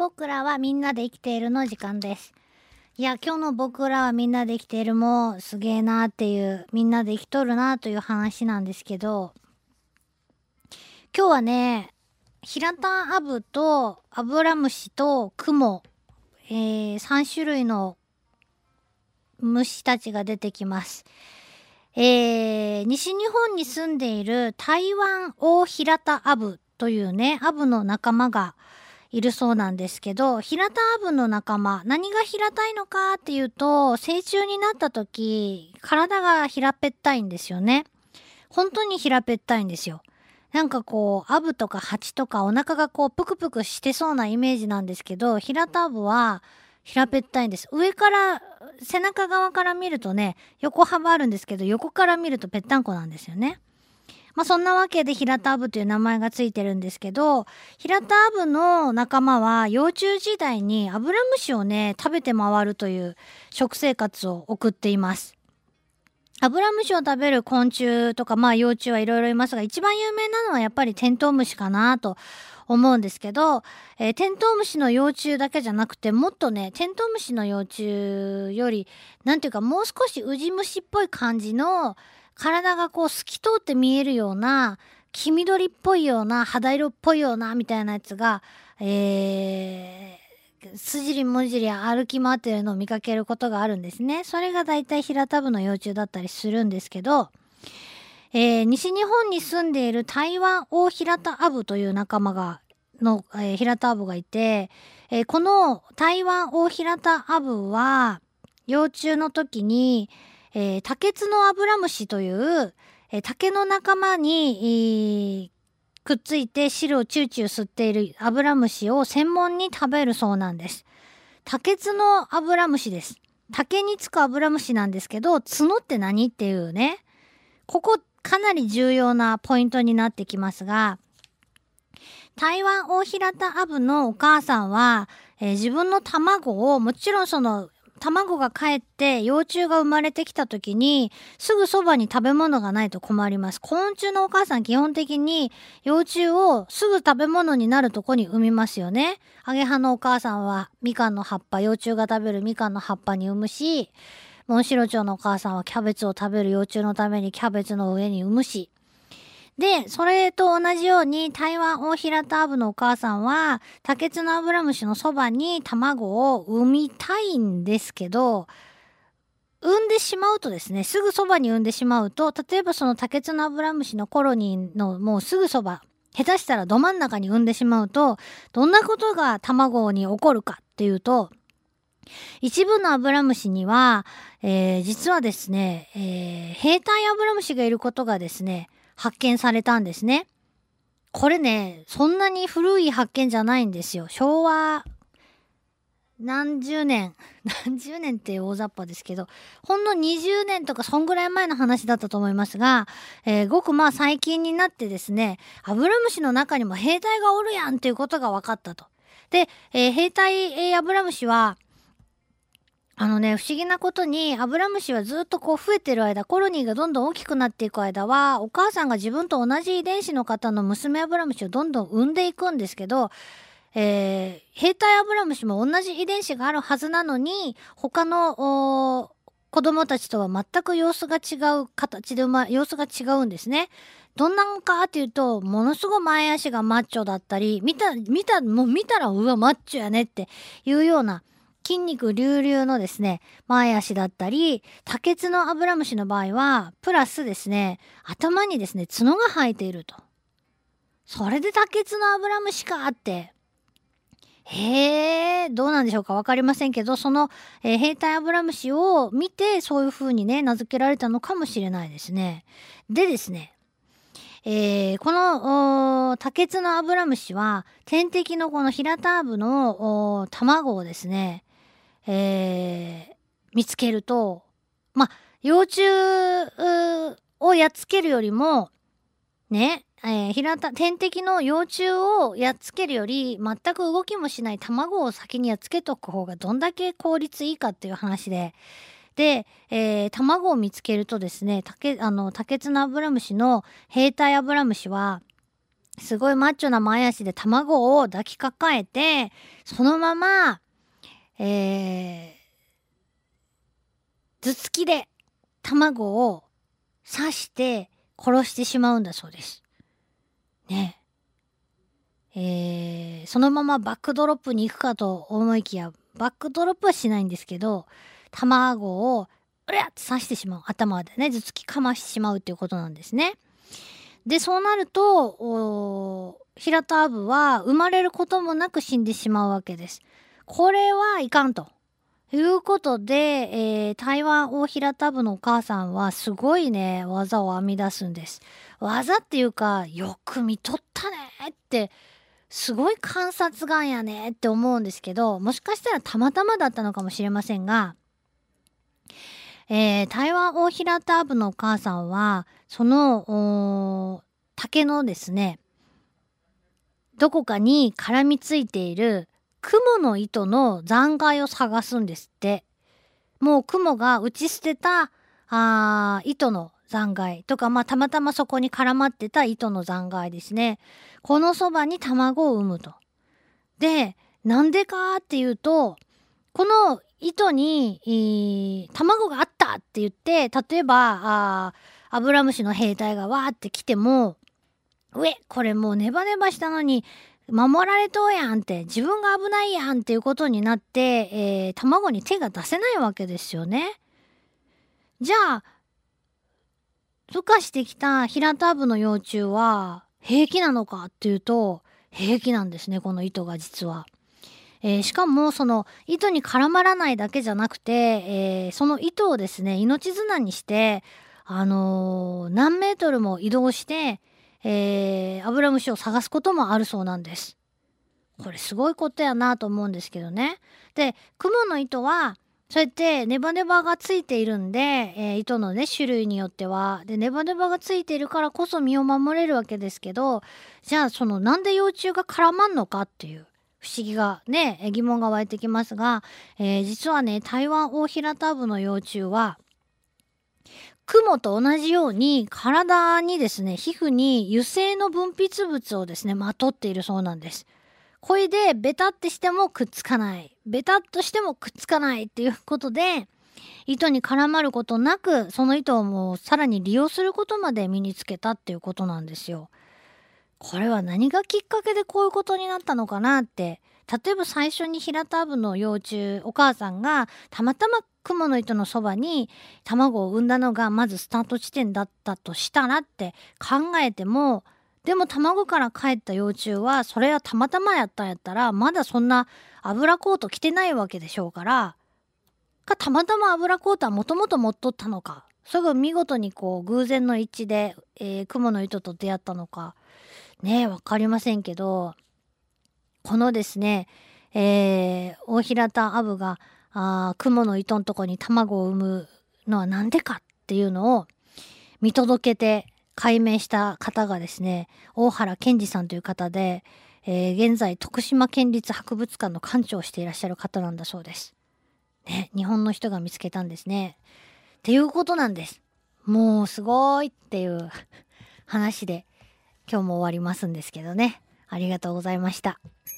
僕らはみんなで生きているの時間です。いや、今日の僕らはみんなで生きているもすげえなっていう、みんなで生きとるなという話なんですけど、今日はね、平田アブとアブラムシとクモ、えー、3種類の虫たちが出てきます。えー、西日本に住んでいる台湾大平田アブというね、アブの仲間がいるそうなんですけど、平田アブの仲間、何が平たいのかっていうと、成虫になった時、体が平べったいんですよね。本当に平べったいんですよ。なんかこう、アブとかハチとかお腹がこう、ぷくぷくしてそうなイメージなんですけど、平田アブは平べったいんです。上から、背中側から見るとね、横幅あるんですけど、横から見るとぺったんこなんですよね。まあそんなわけで平田アブという名前がついてるんですけど、平田アブの仲間は幼虫時代にアブラムシをね、食べて回るという食生活を送っています。アブラムシを食べる昆虫とか、まあ幼虫はいろいろいますが、一番有名なのはやっぱりテントウムシかなと思うんですけど、えーテントウムシの幼虫だけじゃなくて、もっとね、テントウムシの幼虫より、なんていうかもう少しウジ虫っぽい感じの、体がこう透き通って見えるような、黄緑っぽいような、肌色っぽいような、みたいなやつが、えー、すじりもじり歩き回ってるのを見かけることがあるんですね。それが大体平田部の幼虫だったりするんですけど、えー西日本に住んでいる台湾大平田アブという仲間が、の、えー平田アブがいて、えーこの台湾大平田アブは、幼虫の時に、えー、竹津のアブラムシという、えー竹の仲間に、くっついて汁をチューチュー吸っているアブラムシを専門に食べるそうなんです。竹津のアブラムシです。竹につくアブラムシなんですけど、角って何っていうね、ここかなり重要なポイントになってきますが、台湾大平田アブのお母さんは、えー自分の卵を、もちろんその、卵が帰って幼虫が生まれてきた時に、すぐそばに食べ物がないと困ります。昆虫のお母さん基本的に幼虫をすぐ食べ物になるとこに産みますよね。アゲハのお母さんはみかんの葉っぱ、幼虫が食べるみかんの葉っぱに産むし、モンシロチョウのお母さんはキャベツを食べる幼虫のためにキャベツの上に産むし、で、それと同じように台湾大平田アブのお母さんは竹津のアブラムシのそばに卵を産みたいんですけど、産んでしまうとですね、すぐそばに産んでしまうと、例えばその竹津のアブラムシのコロニーのもうすぐそば、下手したらど真ん中に産んでしまうと、どんなことが卵に起こるかっていうと、一部のアブラムシには、えー実はですね、えー兵隊アブラムシがいることがですね、発見されたんですね。これね、そんなに古い発見じゃないんですよ。昭和何十年、何十年って大雑把ですけど、ほんの20年とかそんぐらい前の話だったと思いますが、えーごくまあ最近になってですね、アブラムシの中にも兵隊がおるやんっていうことが分かったと。で、えー兵隊、えーアブラムシは、あのね、不思議なことに、アブラムシはずっとこう増えてる間、コロニーがどんどん大きくなっていく間は、お母さんが自分と同じ遺伝子の方の娘アブラムシをどんどん産んでいくんですけど、えー兵隊アブラムシも同じ遺伝子があるはずなのに、他の、子供たちとは全く様子が違う形でま、様子が違うんですね。どんなのかっていうと、ものすごい前足がマッチョだったり、見た、見た、もう見たら、うわ、マッチョやねっていうような、筋肉隆々のですね、前足だったり、竹津のアブラムシの場合は、プラスですね、頭にですね、角が生えていると。それで竹津のアブラムシかって。へえ、どうなんでしょうか？わかりませんけど、その、えー兵隊アブラムシを見て、そういう風にね、名付けられたのかもしれないですね。でですね、えーこの、おー竹津のアブラムシは、天敵のこの平田アブの卵をですね、えー見つけると、まあ、幼虫をやっつけるよりも、ね、えー平田、天敵の幼虫をやっつけるより、全く動きもしない卵を先にやっつけとく方がどんだけ効率いいかっていう話で、で、えー卵を見つけるとですね、竹、あの、竹津のアブラムシの兵隊アブラムシは、すごいマッチョな前足で卵を抱きかかえて、そのまま、えー、頭突きで卵を刺して殺してしまうんだそうです。ねえー、そのままバックドロップに行くかと思いきや、バックドロップはしないんですけど、卵を、うりゃって刺してしまう。頭でね、頭突きかましてしまうっていうことなんですね。で、そうなると、平田アブは生まれることもなく死んでしまうわけです。これはいかんと。いうことで、えー、台湾大平田部のお母さんはすごいね、技を編み出すんです。技っていうか、よく見とったねって、すごい観察眼やねって思うんですけど、もしかしたらたまたまだったのかもしれませんが、えー、台湾大平田部のお母さんは、その、竹のですね、どこかに絡みついている雲の糸の残骸を探すんですって。もう雲が打ち捨てたあ糸の残骸とか、まあ、たまたまそこに絡まってた糸の残骸ですね。このそばに卵を産むと。で、なんでかっていうと、この糸に、卵があったって言って、例えば、あアブラムシの兵隊がわーって来ても、上これもうネバネバしたのに守られとうやんって自分が危ないやんっていうことになって、えー、卵に手が出せないわけですよね。じゃあ孵化してきた平田部の幼虫は平気なのかっていうと平気なんですねこの糸が実は。えー、しかもその糸に絡まらないだけじゃなくて、えー、その糸をですね命綱にしてあのー、何メートルも移動してえー、アブラムシを探すこともあるそうなんです。これすごいことやなと思うんですけどね。で、クモの糸は、そうやってネバネバがついているんで、えー、糸のね、種類によっては。で、ネバネバがついているからこそ身を守れるわけですけど、じゃあそのなんで幼虫が絡まんのかっていう不思議がね、疑問が湧いてきますが、えー、実はね、台湾大平田部の幼虫は、雲と同じように体にですね、皮膚に油性の分泌物をですね、まとっているそうなんです。これでベタってしてもくっつかない。ベタっとしてもくっつかないっていうことで、糸に絡まることなく、その糸をもうさらに利用することまで身につけたっていうことなんですよ。これは何がきっかけでこういうことになったのかなって例えば最初に平田部の幼虫お母さんがたまたま雲の糸のそばに卵を産んだのがまずスタート地点だったとしたらって考えてもでも卵から帰った幼虫はそれはたまたまやったんやったらまだそんな油コート着てないわけでしょうからかたまたま油コートはもともと持っとったのかそれが見事にこう偶然の一致で、えー、の糸と出会ったのかねえ分かりませんけどこのですね、えー、大平田アブがあ雲の糸のとこに卵を産むのは何でかっていうのを見届けて解明した方がですね大原健二さんという方で、えー、現在徳島県立博物館の館長をしていらっしゃる方なんだそうです。ね、日本の人が見つけたんですね。っていうことなんです。もうすごいっていう話で今日も終わりますんですけどね。ありがとうございました。